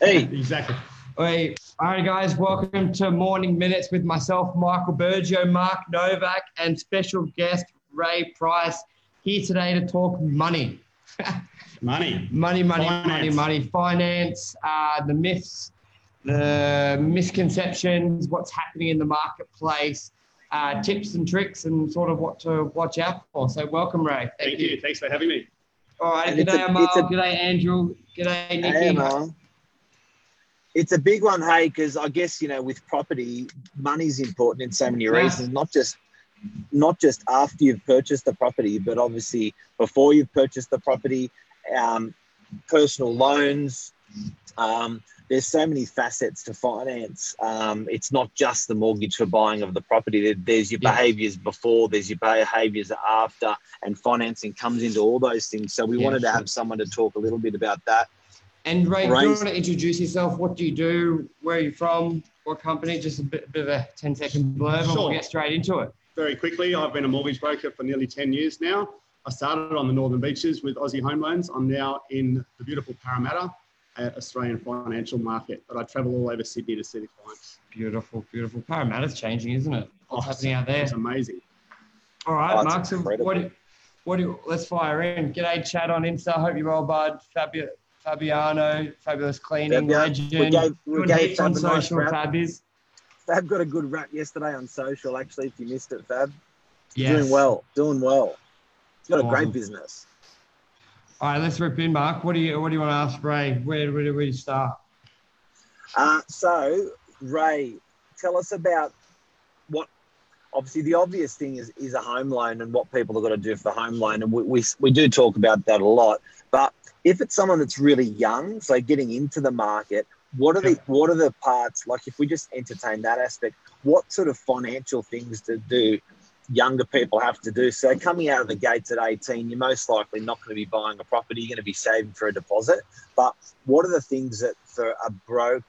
Hey, Exactly. Hey, all right, guys, welcome to Morning Minutes with myself, Michael Bergio, Mark Novak, and special guest Ray Price here today to talk money. Money. money, money, money, Finance. money, finance, uh, the myths, the misconceptions, what's happening in the marketplace, uh, tips and tricks, and sort of what to watch out for. So, welcome, Ray. Thank you. Thanks for having me. All right, And it's g'day, a- Amal. it's a- G'day, Andrew. G'day, Nikki. hey, man. It's a big one, hey, because I guess you know with property, money's important in so many Yeah. reasons. Not just not just after you've purchased the property, but obviously before you've purchased the property, um, personal loans. Um, there's so many facets to finance. Um, it's not just the mortgage for buying of the property. There's your Yeah. behaviours before, there's your behaviours after, and financing comes into all those things. So we Yeah, wanted to have someone to talk a little bit about that. And Ray, do you want to introduce yourself? What do you do? Where are you from? What company? Just a bit, bit of a 10 second blurb and we'll get straight into it. Very quickly, I've been a mortgage broker for nearly 10 years now. I started on the Northern Beaches with Aussie Home Loans. I'm now in the beautiful Parramatta at Australian financial market, but I travel all over Sydney to see the clients. Beautiful, beautiful. Parramatta's changing, isn't it? What's Oh, happening out there? It's amazing. All right, Oh, it's Mark. So incredible. what do, what do let's fire in. G'day, chat on Insta. Hope you're well, bud. Fabi, Fabiano, fabulous cleaning Fabio, legend. we gave- we gave heaps on Fab a nice social, rap. Fabies. Fab got a good rap yesterday on social. Actually, if you missed it, Fab, Yes. doing well, doing well. He's got a great business. All right, let's rip in, Mark. What do you What do you want to ask Ray? Where Where do we start? Uh, so, Ray, tell us about what. Obviously, the obvious thing is is a home loan and what people have got to do for home loan, and we, we we do talk about that a lot. But if it's someone that's really young, so getting into the market, what are the what are the parts like? If we just entertain that aspect, what sort of financial things to do younger people have to do? So coming out of the gates at 18, you're most likely not going to be buying a property. You're going to be saving for a deposit. But what are the things that for a broke,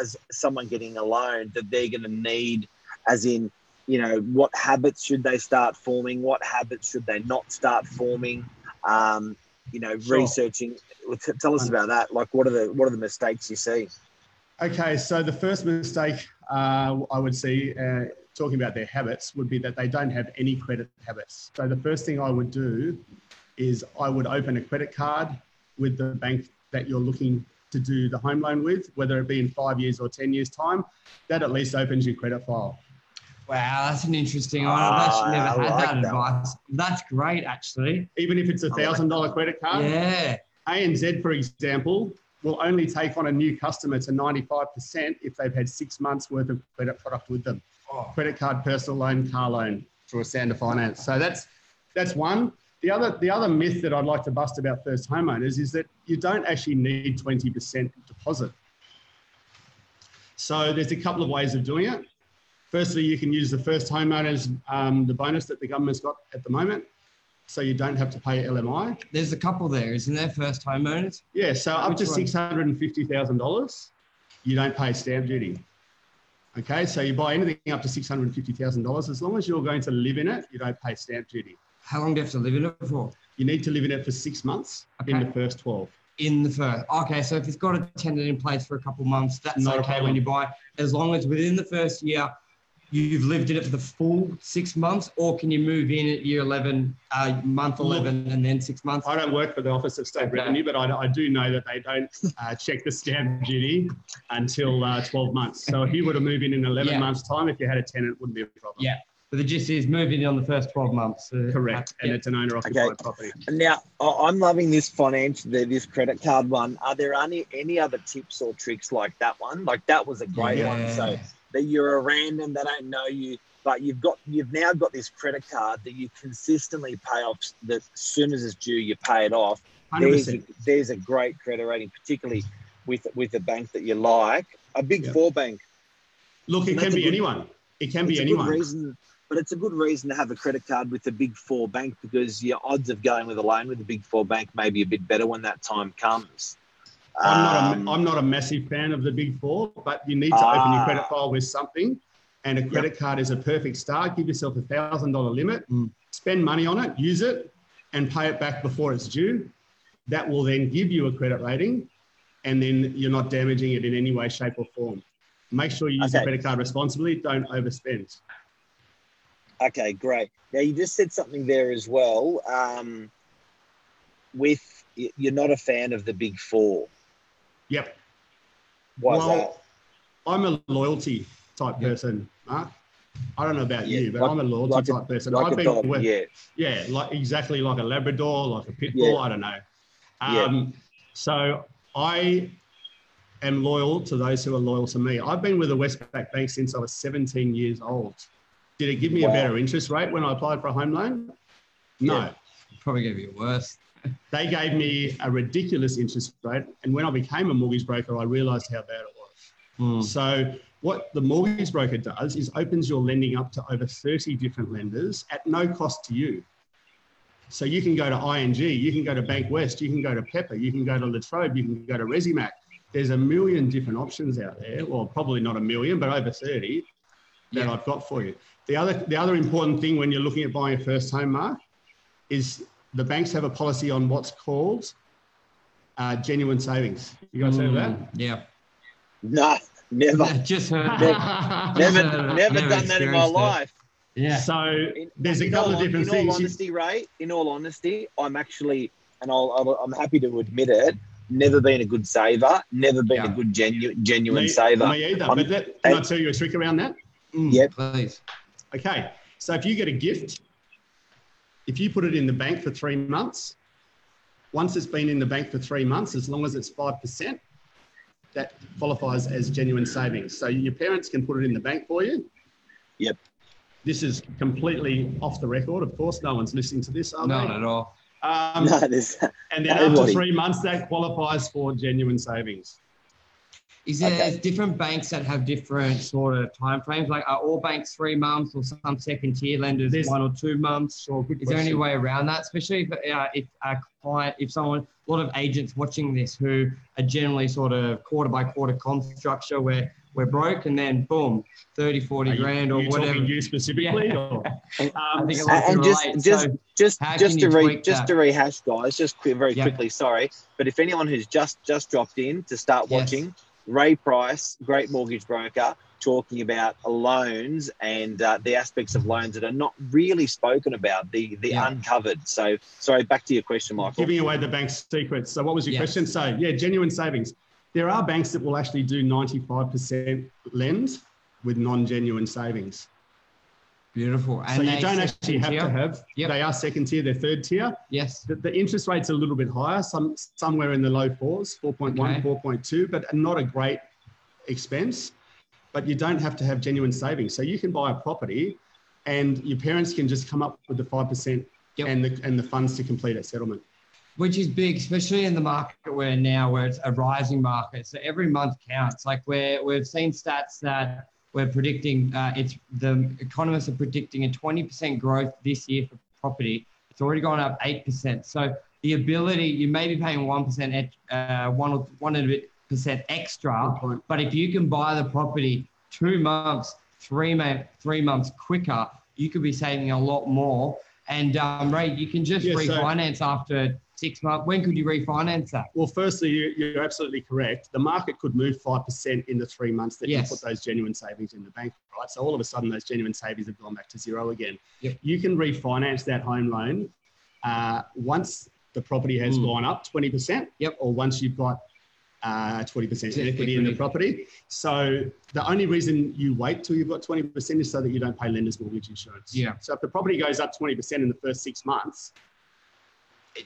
as someone getting a loan, that they're going to need? As in, you know, what habits should they start forming? What habits should they not start forming? Um, you know, Sure. researching. Tell us about that. Like, what are the what are the mistakes you see? Okay, so the first mistake uh, I would see, uh, talking about their habits, would be that they don't have any credit habits. So the first thing I would do is I would open a credit card with the bank that you're looking to do the home loan with, whether it be in five years or 10 years' time. That at least opens your credit file. Wow, that's an interesting one. Ah, I've actually never I had like that that advice. That's great, actually. Even if it's a $1,000 credit card, Yeah. ANZ, for example, will only take on a new customer to 95% if they've had six months worth of credit product with them. Oh, credit card, personal loan, car loan through Esanda Finance. So that's that's one. The other the other myth that I'd like to bust about first homeowners is that you don't actually need 20% deposit. So there's a couple of ways of doing it. Firstly, you can use the first homeowners, um, the bonus that the government's got at the moment, so you don't have to pay LMI. there's a couple there, isn't there? First homeowners. Yeah, so up to Which six hundred and fifty thousand dollars, you don't pay stamp duty. Okay, so you buy anything up to six hundred and fifty thousand dollars, as long as you're going to live in it, you don't pay stamp duty. How long do you have to live in it for? You need to live in it for six months in the first twelve. In the first. Okay, so if it's got a tenant in place for a couple of months, that's Not okay when you buy, as long as within the first year you've lived in it for the full six months, or can you move in at year 11, uh, month Look, 11, and then six months? I don't work for the Office of State Okay. Revenue, but I, I do know that they don't uh, check the stamp duty until uh, 12 months. So if you were to move in in 11 Yeah. months' time, if you had a tenant, it wouldn't be a problem. Yeah. But the gist is moving in on the first 12 months. uh, Correct. And yeah. it's an owner occupied Okay. property. Now, I- I'm loving this financial, this credit card one. Are there any any other tips or tricks like that one? Like that was a great one. So that you're a random, they don't know you, but you've got you've now got this credit card that you consistently pay off. That as soon as it's due, you pay it off. There's a, 100%. there's a great credit rating, particularly with with a bank that you like, a big Yeah. four bank. Look, it can be good- anyone. It can be a anyone. reason, but it's a good reason to have a credit card with the big four bank because your odds of going with a loan with the big four bank may be a bit better when that time comes. I'm not, Um, a, I'm not a massive fan of the big four, but you need to open your Ah. credit file with something. And a credit card is a perfect start. Give yourself a thousand dollar limit, Mm. spend money on it, use it, and pay it back before it's due. That will then give you a credit rating. and then you're not damaging it in any way, shape, or form. Make sure you use Okay. the credit card responsibly. Don't overspend. Okay, great. Now you just said something there as well. Um, with you're not a fan of the big four. Yep. Why is that? well, I'm a loyalty type Yeah. person, Mark. I don't know about Yeah, you, but like- I'm a loyalty like a- type person. Like I've a been dog, with, yeah. yeah, like exactly like a Labrador, like a pit Yeah. I don't know. Yeah. Um, So I am loyal to those who are loyal to me. I've been with the Westpac Bank since I was 17 years old. Did it give me Wow. a better interest rate when I applied for a home loan? No. Yeah. Probably gonna be worse. They gave me a ridiculous interest rate. And when I became a mortgage broker, I realized how bad it was. Hmm. So what the mortgage broker does is opens your lending up to over 30 different lenders at no cost to you. So you can go to ING, you can go to Bankwest, you can go to Pepper, you can go to Latrobe, you can go to Resimac. There's a million different options out there. Well, probably not a million, but over 30 that Yeah. I've got for you. The other, the other important thing when you're looking at buying a first home, Mark, is the banks have a policy on what's called uh, genuine savings. You guys heard of that? Mm, Yeah. No, never, Just heard. never, Just never, heard never done that in my experienced it. life. Yeah. So In- there's a in couple all, of different in things. all honesty, Ray, in all honesty, I'm actually, and I'll, I'll, I'm happy to admit it, never been a good saver, never been Yeah. a good genu- genuine me, saver. me either. I'm- but that, can I tell you a trick around that? Mm, Yep. Please. Okay. So if you get a gift, if you put it in the bank for three months, once it's been in the bank for three months, as long as it's 5%, that qualifies as genuine savings. So your parents can put it in the bank for you. Yep. This is completely off the record. Of course, no one's listening to this, are Not they? at all. Um, no, and then after three months, that qualifies for genuine savings. Is there Okay. different banks that have different sort of timeframes? Like are all banks three months or some second tier lenders There's- one or two months? Is there any way around that? Especially if, uh, if a client, if someone, a lot of agents watching this who are generally sort of quarter by quarter comp structure where we're broke and then boom, 30, 40 Are you- grand or you whatever. talking you specifically? Yeah. Or, I um, and, and just, relate. just, So, just, just to re, just that? to rehash, guys, just very Yeah. quickly. Sorry, but if anyone who's just just dropped in to start Yes. watching, Ray Price, great mortgage broker, talking about loans and uh, the aspects of loans that are not really spoken about, the the Yeah. uncovered. So, sorry, back to your question, Michael. giving away the bank's secrets. So, what was your Yes. question? So, yeah, genuine savings. There are banks that will actually do 95% lend with non genuine savings. Beautiful. And so, you don't actually have tier? to have, Yep. they are second tier, they're third tier. Yes. The, the interest rate's are a little bit higher, some somewhere in the low fours, 4.1, Okay. 4.2, but not a great expense. But you don't have to have genuine savings. So, you can buy a property and your parents can just come up with the 5% Yep. and, the, and the funds to complete a settlement. which is big, especially in the market we're now, where it's a rising market. So every month counts. Like we're we've seen stats that we're predicting. Uh, it's the economists are predicting a 20% growth this year for property. It's already gone up eight percent. So the ability you may be paying one percent, uh, one or one and a bit percent extra, but if you can buy the property two months, three ma- three months quicker, you could be saving a lot more. And um, Ray, you can just Yeah, so- refinance after six months. When could you refinance that? Well, firstly, you- you're absolutely correct. The market could move 5% in the three months that Yes. you put those genuine savings in the bank, right? So all of a sudden, those genuine savings have gone back to zero again. Yep. You can refinance that home loan uh, once the property has Mm. gone up 20%, Yep. or once you've got uh, 20% Yeah, equity in the property. So the only reason you wait till you've got 20% is so that you don't pay lender's mortgage insurance. Yeah. So if the property goes up 20% in the first six months,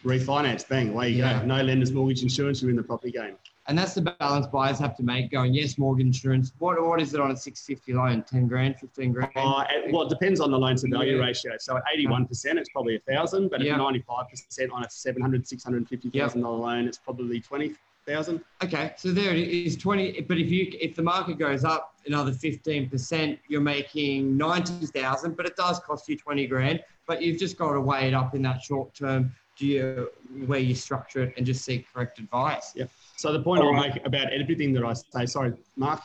refinance, bang, away you Yeah. go. No lender's mortgage insurance, you're in the property game. And that's the balance buyers have to make. Going, yes, mortgage insurance. What what is it on a six fifty loan? Ten grand, fifteen grand. Uh, it- well, it depends on the loan to value Yeah. ratio. So at 81%, it's probably a thousand, but Yeah. at 95% on a 700, 650,000 dollar loan, it's probably 20,000. Okay, so there it is, twenty. But if you if the market goes up another fifteen percent, you're making ninety thousand. But it does cost you twenty grand. But you've just got to weigh it up in that short term. Do you where you structure it and just seek correct advice? Yeah. So the point All I'll right. make about everything that I say, sorry, Mark,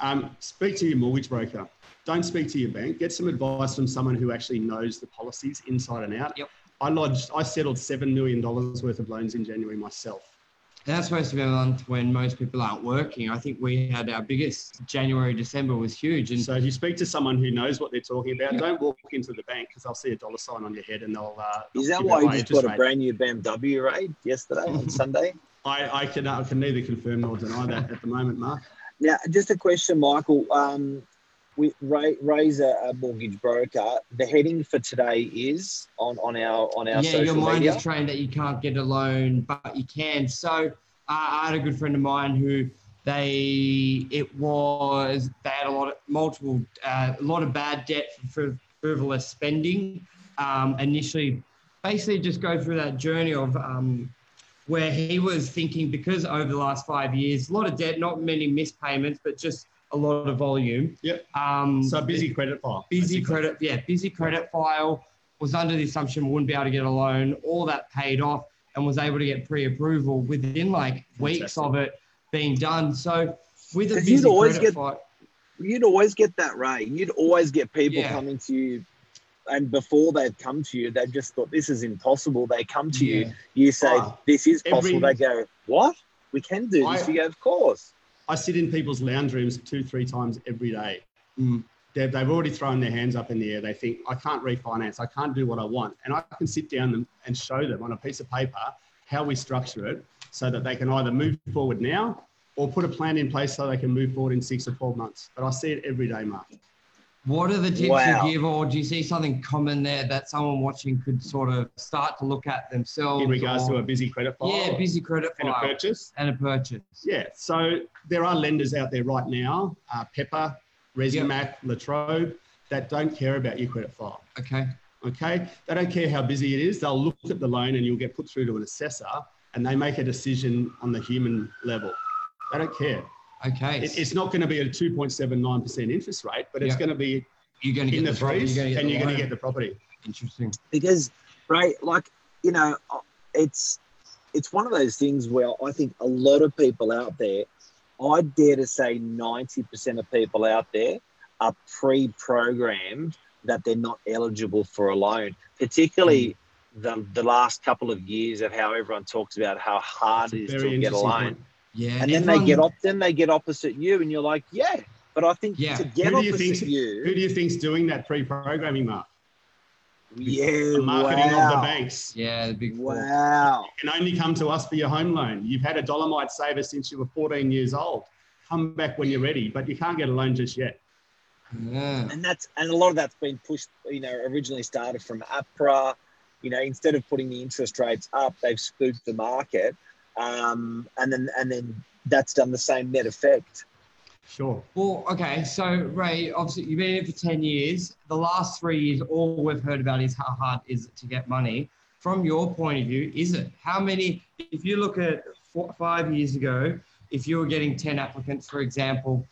um, speak to your mortgage broker. Don't speak to your bank. Get some advice from someone who actually knows the policies inside and out. Yep. I lodged, I settled $7 million worth of loans in January myself. That's supposed to be a month when most people aren't working. I think we had our biggest January, December was huge. And So if you speak to someone who knows what they're talking about, Yeah. don't walk into the bank because they'll see a dollar sign on your head and they'll. Uh, Is they'll that why you just interest got a brand new BMW raid yesterday on Sunday? I, I can I can neither confirm nor deny that at the moment, Mark. Now, just a question, Michael. Um, we Ray, Ray's a, a mortgage broker. The heading for today is on, on our on our yeah, social your mind media. is trained that you can't get a loan, but you can. So uh, I had a good friend of mine who they it was they had a lot of multiple uh, a lot of bad debt for frivolous spending. Um, initially, basically just go through that journey of um, where he was thinking because over the last five years, a lot of debt, not many missed payments, but just a lot of volume. Yep. Um, So busy credit file. busy basically. credit, yeah, busy credit file. Was under the assumption wouldn't be able to get a loan. All that paid off and was able to get pre-approval within like weeks of it being done. So with a busy you'd always credit get- file, You'd always get that, Ray. You'd always get people Yeah. coming to you, and before they'd come to you, they just thought this is impossible. They come to you, Yeah. you say Oh, this is possible. every- they go, "What? We can do this." I- you go, "Of course." I sit in people's lounge rooms two, three times every day. Mm. They've, they've already thrown their hands up in the air. They think, I can't refinance. I can't do what I want. And I can sit down and, and show them on a piece of paper how we structure it so that they can either move forward now or put a plan in place so they can move forward in six or 12 months. But I see it every day, Mark. What are the tips Wow. you give, or do you see something common there that someone watching could sort of start to look at themselves? In regards or, to a busy credit file yeah, busy credit and a purchase. and a purchase. Yeah, so there are lenders out there right now, uh, Pepper, Resimac, Latrobe, that don't care about your credit file. Okay. Okay, they don't care how busy it is. They'll look at the loan and you'll get put through to an assessor, and they make a decision on the human level. They don't care. Okay. It, it's not going to be a 2.79% interest rate, but it's Yeah. going to be you're going to get in the the property, threes, you're get and the you're going to get the property. Interesting. because right like you know it's it's one of those things where i think a lot of people out there i dare to say 90% of people out there are pre-programmed that they're not eligible for a loan particularly hmm. the, the last couple of years of how everyone talks about how hard it is to get a loan point. Yeah. and then they get up then they get opposite you and you're like yeah but i think Yeah. to get Who do you opposite think- you, Who do you think's doing that pre-programming, Mark? yeah The marketing wow. of the banks. Yeah, the big four. wow You can only come to us for your home loan. You've had a Dollarmite saver since you were 14 years old. Come back when you're ready, but you can't get a loan just yet. Yeah. and that's and a lot of that's been pushed you know originally started from APRA you know instead of putting the interest rates up they've spooked the market um, and then and then that's done the same net effect Sure. Well, okay. So, Ray, obviously, you've been here for 10 years. The last three years, all we've heard about is how hard is it to get money. From your point of view, is it? How many, if you look at four, five years ago, if you were getting 10 applicants, for example,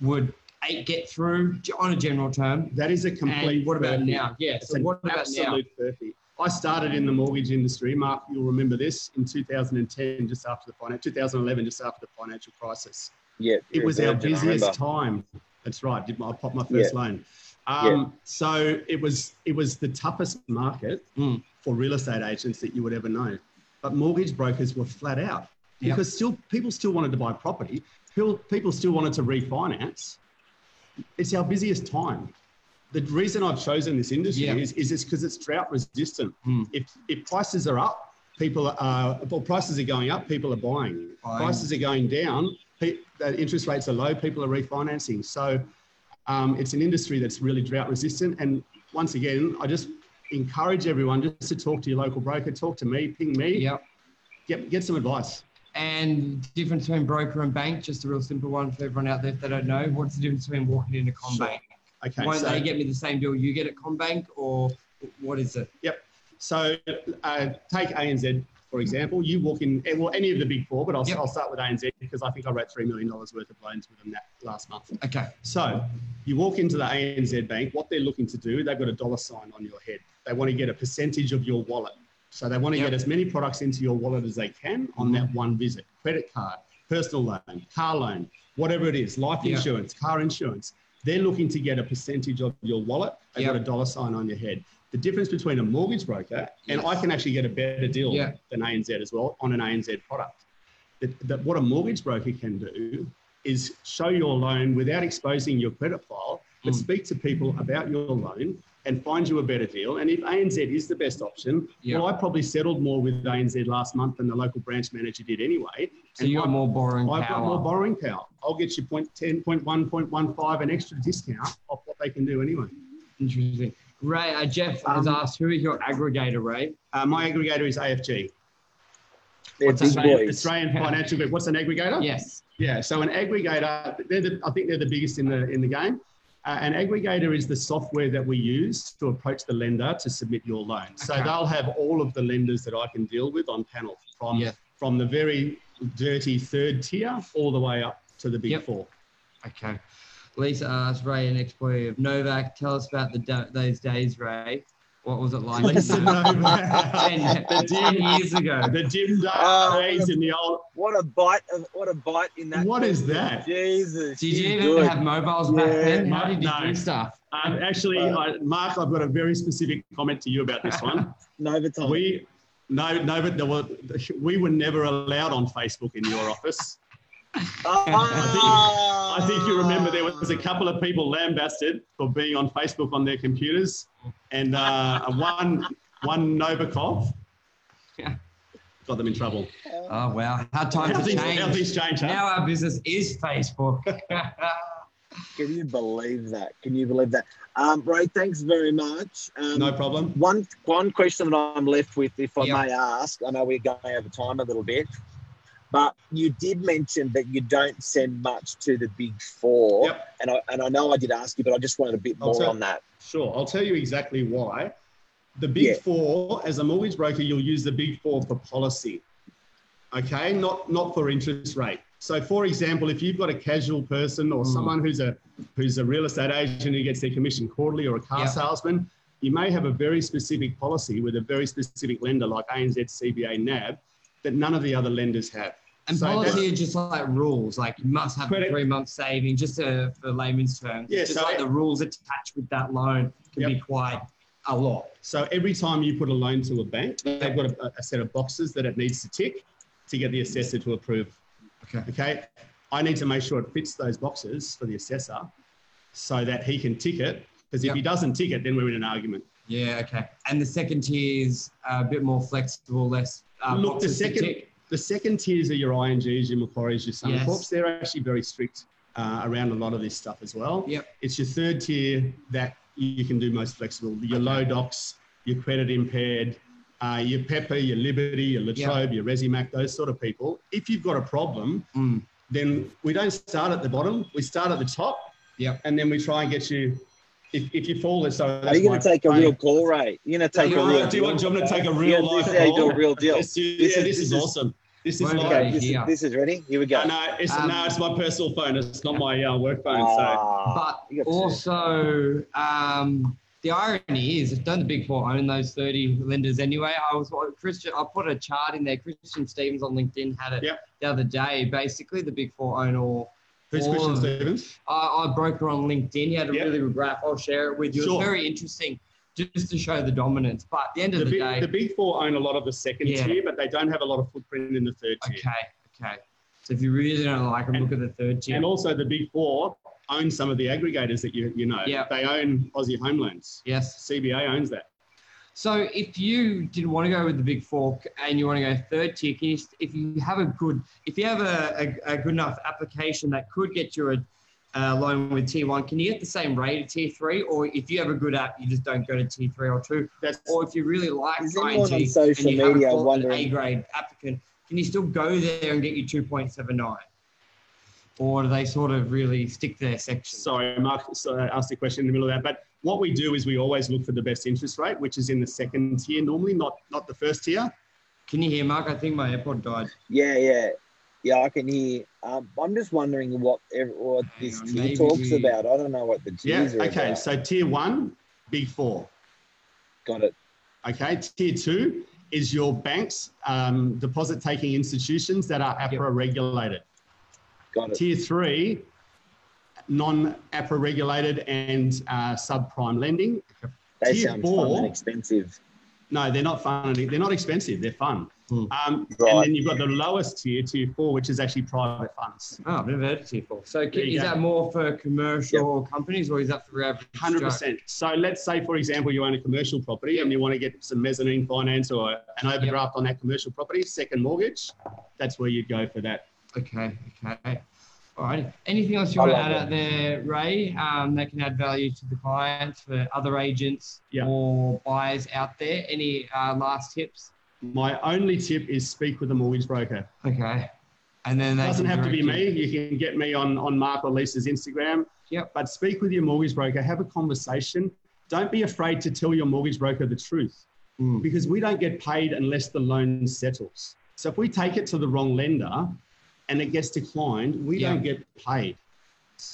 would eight get through on a general term? That is a complete. And what about furphy. now? Yeah. So, what about now? absolute furphy. I started in the mortgage industry, Mark. You'll remember this in 2010, just after the financial 2011, just after the financial crisis. yeah It was our busiest time. That's right. Did my, I popped my first loan. Um, So it was it was the toughest market Mm. for real estate agents that you would ever know. But mortgage brokers were flat out Yep. because still people still wanted to buy property. People, people still wanted to refinance. It's our busiest time. The reason I've chosen this industry Yeah. is is it's because it's drought resistant. Mm. If if prices are up, people are well, prices are going up, people are buying. Buying. Prices are going down, pe- interest rates are low, people are refinancing. So um, it's an industry that's really drought resistant. And once again, I just encourage everyone just to talk to your local broker, talk to me, ping me, Yep. get, get some advice. And difference between broker and bank, just a real simple one for everyone out there if they don't know. What's the difference between walking into CommBank? Okay. Won't so, they get me the same deal you get at CommBank, or what is it? Yep. So uh, take ANZ, for example. You walk in, eh, well, any of the big four, but I'll, Yep. I'll start with ANZ because I think I wrote $3 million worth of loans with them that last month. Okay. So you walk into the ANZ bank, what they're looking to do, they've got a dollar sign on your head. They want to get a percentage of your wallet. So they want to Yep. get as many products into your wallet as they can on that one visit. Credit card, personal loan, car loan, whatever it is, life Yeah. insurance, car insurance. They're looking to get a percentage of your wallet. They've Yep. got a dollar sign on your head. The difference between a mortgage broker and Yes. I can actually get a better deal Yeah. than ANZ as well on an ANZ product. that, that what a mortgage broker can do is show your loan without exposing your credit file, but Mm. speak to people about your loan and find you a better deal. And if ANZ is the best option, Yeah. well, I probably settled more with ANZ last month than the local branch manager did anyway. So And you got more borrowing I've got more borrowing power. I'll get you 0.10, 0.1, 0.15, an extra discount off what they can do anyway. Interesting. Ray, uh, Jeff has Um, asked, who is your aggregator, Ray? Uh, my aggregator is AFG, They're What's big that? boys. Australian Financial Group. What's an aggregator? Yes. Yeah, so an aggregator, they're the, I think they're the biggest in the in the game. Uh, an aggregator is the software that we use to approach the lender to submit your loan. So Okay. they'll have all of the lenders that I can deal with on panel from Yeah. from the very dirty third tier all the way up to the big Yep. four. Okay. Lisa asked, Ray, an ex-employee of Novak, tell us about the da- those days, Ray. What was it like? Lisa ten, The ten dim- years ago. The dim dark Oh, days in the old. What a bite! Of, what a bite in that. What is question. that? Jesus. Did she's you even good. have mobiles back Yeah, then? How did you no. do stuff? Um, actually, I, Mark, I've got a very specific comment to you about this one. Nova time? We no, no, but there were, we were never allowed on Facebook in your office. Ah. I think you remember there was a couple of people lambasted for being on Facebook on their computers, and uh, one one Novikov Yeah. got them in trouble. Oh wow, how times How have things, how things change, huh? Now our business is Facebook. Can you believe that? Can you believe that? Um, Ray, thanks very much. Um, No problem. One one question that I'm left with, if I Yeah. may ask, I know we're going over time a little bit, but you did mention that you don't send much to the big four, Yep. and I and I know I did ask you, but I just wanted a bit I'll more tell- on that. Sure, I'll tell you exactly why. The big Yeah. four, as a mortgage broker, you'll use the big four for policy. Okay, not not for interest rate. So, for example, if you've got a casual person or Mm. someone who's a who's a real estate agent who gets their commission quarterly or a car Yeah. salesman, you may have a very specific policy with a very specific lender like ANZ, CBA, NAB that none of the other lenders have. And So policy are just like rules, like you must have Credit- three months saving, just to, for layman's terms. Yeah, just so- like the rules attached with that loan can be quite a lot. So every time you put a loan to a bank, they've got a, a set of boxes that it needs to tick to get the assessor to approve. Okay. Okay. I need to make sure it fits those boxes for the assessor so that he can tick it. Because if Yep. he doesn't tick it, then we're in an argument. Yeah, okay. And the second tier is a bit more flexible, less. Uh, Look, the second the second tiers are your INGs, your Macquarie's, your Suncorps. Yes. They're actually very strict uh, around a lot of this stuff as well. Yep. It's your third tier that you can do most flexible. Your low docs, your credit impaired, uh, your Pepper, your Liberty, your Latrobe, your Resimac, those sort of people. If you've got a problem, Mm. then we don't start at the bottom. We start at the top, Yep. and then we try and get you. If, if you fall, so Are you going to take a real call, Ray? You're going to take do a want, real do you want, do you want me to take a Yeah, real this life is do call? a real deal. Let's Yeah, this, this this is is- awesome. This is Okay, this is, this is ready. Here we go. No, no, it's, Um, no, it's my personal phone. It's not my uh, work phone. so Ah, But you got to- also, um, the irony is, don't the big four own those 30 lenders anyway? I was Christian. I put a chart in there. Christian Stevens on LinkedIn had it Yep. the other day. Basically, the big four own all. Who's Christian Stevens? I, I broke her on LinkedIn. He had a Yep. really good graph. I'll share it with you. Sure. It's very interesting, just to show the dominance. But at the end of The the, big, day, the big four own a lot of the second Yeah. tier, but they don't have a lot of footprint in the third tier. okay, okay. So if you really don't like them, And- look at the third tier. And also, the big four own some of the aggregators that you you know. Yeah. They own Aussie Home Loans. yes. CBA owns that. So if you didn't want to go with the big four and you want to go third tier, can you, if you have a good, if you have a, a, a good enough application that could get you a, a loan with tier one, can you get the same rate at tier three? Or if you have a good app, you just don't go to tier three or two? That's Or if you really like Is ING anyone social and you have media a qual- an A grade applicant, can you still go there and get you 2.79? Or do they sort of really stick to their section? sorry, Mark so I asked a question in the middle of that. But what we do is we always look for the best interest rate, which is in the second tier normally, not not the first tier. Can you hear, Mark? I think my AirPod died. Yeah, yeah, yeah. I can hear. Um, I'm just wondering what what this on, tier maybe talks we- about. I don't know what the Yeah. tiers are Okay. about. So tier one, big four. Got it. Okay. Tier two is your banks, um, deposit taking institutions that are APRA regulated. Got it. Tier three, non-APRA regulated and uh, subprime lending. They tier sound four- fun and expensive. No, they're not fun. They're not expensive. They're fun. Hmm. Um, Right. And then you've got the lowest tier, tier four, which is actually private funds. Oh, I've never heard of tier four. So There is go. that more for commercial companies or is that for average? Hundred Joe? percent. So let's say, for example, you own a commercial property and you want to get some mezzanine finance or an overdraft on that commercial property, second mortgage. That's where you'd go for that. Okay, okay. All right. Anything else you want to add it. out there, Ray, um, that can add value to the clients for other agents Yeah. or buyers out there? Any uh, last tips? My only tip is speak with a mortgage broker. Okay. And then that doesn't have to be direct me. you. You can get me on, on Mark or Lisa's Instagram. Yep. But speak with your mortgage broker, have a conversation. Don't be afraid to tell your mortgage broker the truth Mm. because we don't get paid unless the loan settles. So if we take it to the wrong lender and it gets declined, we Yeah. don't get paid.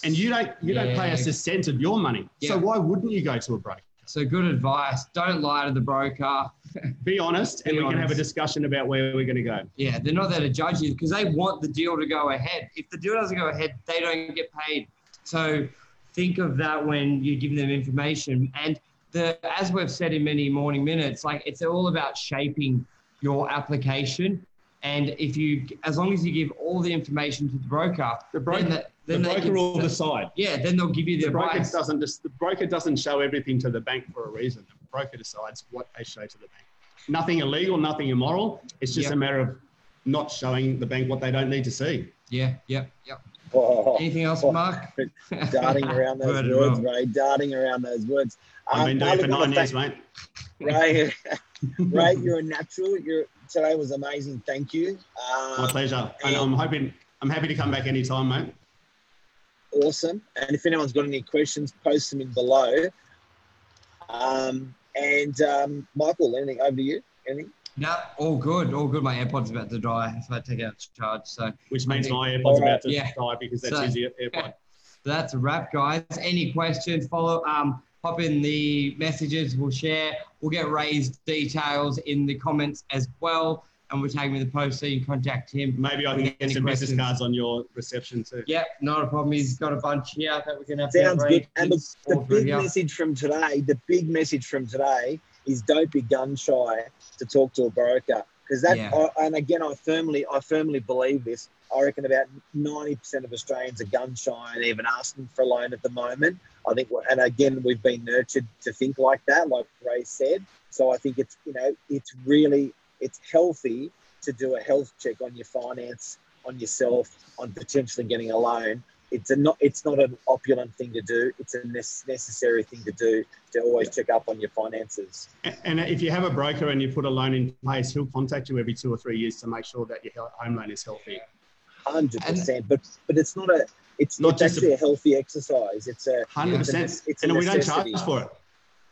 And you don't you don't pay us a cent of your money. So why wouldn't you go to a broker? So good advice. Don't lie to the broker. Be honest and Be we can have a discussion about where we're going to go. Yeah, they're not there to judge you because they want the deal to go ahead. If the deal doesn't go ahead, they don't get paid. So think of that when you give them information. And the as we've said in many morning minutes, like it's all about shaping your application. And if you, as long as you give all the information to the broker, The broker, then, the, the then they broker can, will decide. yeah, then they'll give you the, The broker advice. doesn't just the broker doesn't show everything to the bank for a reason. The broker decides what they show to the bank. Nothing illegal, nothing immoral. It's just Yep. a matter of not showing the bank what they don't need to see. Yeah, yep, yep. Oh, Anything else, Oh. Mark? darting around those words, well. Ray. Darting around those words. I've Um, been doing it for nine years, mate. Ray, Ray, you're a natural. You're today was amazing. Thank you. My Um, pleasure. And I'm hoping I'm happy to come back anytime, mate. awesome. And if anyone's got any questions, post them in below. Um, and um, Michael, anything over to you? Anything? No, all good, all good. My AirPod's about to die, if I take it out to charge. So Which means Okay. my AirPod's All right. about to Yeah. die because that's So- his AirPod. that's a wrap, guys. Any questions? Follow, um, pop in the messages. We'll share. We'll get Ray's details in the comments as well, and we'll tag him in the post so you can contact him. Maybe I can get some business cards on your reception too. Yep, not a problem. He's got a bunch here that we can have. Sounds good. And look, kids the big here. message from today, the big message from today is don't be gun shy to talk to a broker because that. Yeah. I, and again, I firmly, I firmly believe this. I reckon about ninety percent of Australians are gun shy and even asking for a loan at the moment. I think, we're- and again, we've been nurtured to think like that, like Ray said. So I think it's you know, it's really, it's healthy to do a health check on your finance, on yourself, on potentially getting a loan it's a not it's not an opulent thing to do. It's a nece- necessary thing to do to always check up on your finances. And if you have a broker and you put a loan in place, he'll contact you every two or three years to make sure that your home loan is healthy. Hundred percent. But but it's not a it's Not not just actually a, healthy exercise. It's a Hundred it's a, percent. it's a And we don't charge for it.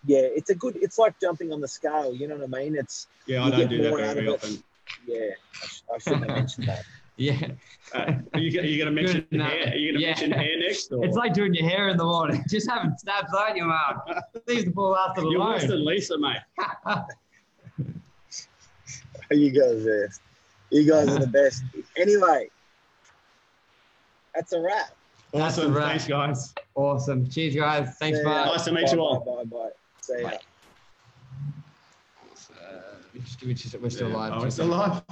Yeah, it's a good. It's like jumping on the scale. You know what I mean? It's Yeah, I don't do that very of it. often. yeah. I, sh- I shouldn't have mentioned that. Yeah, Uh, are you, are you going to mention Good, hair? Are you going to Yeah. mention hair next? Or? it's like doing your hair in the morning. Just having stabs on you, Mark. Leave the ball after the You're worse loan. than Lisa, mate. You guys are you guys are the best. Anyway, that's a wrap. That's Awesome. a wrap. Thanks, guys. Awesome. Cheers, guys. Thanks, See ya. Nice to meet you all. Bye bye bye. See ya. Uh, we just- we just- we're still Yeah. live. Oh, it's alive.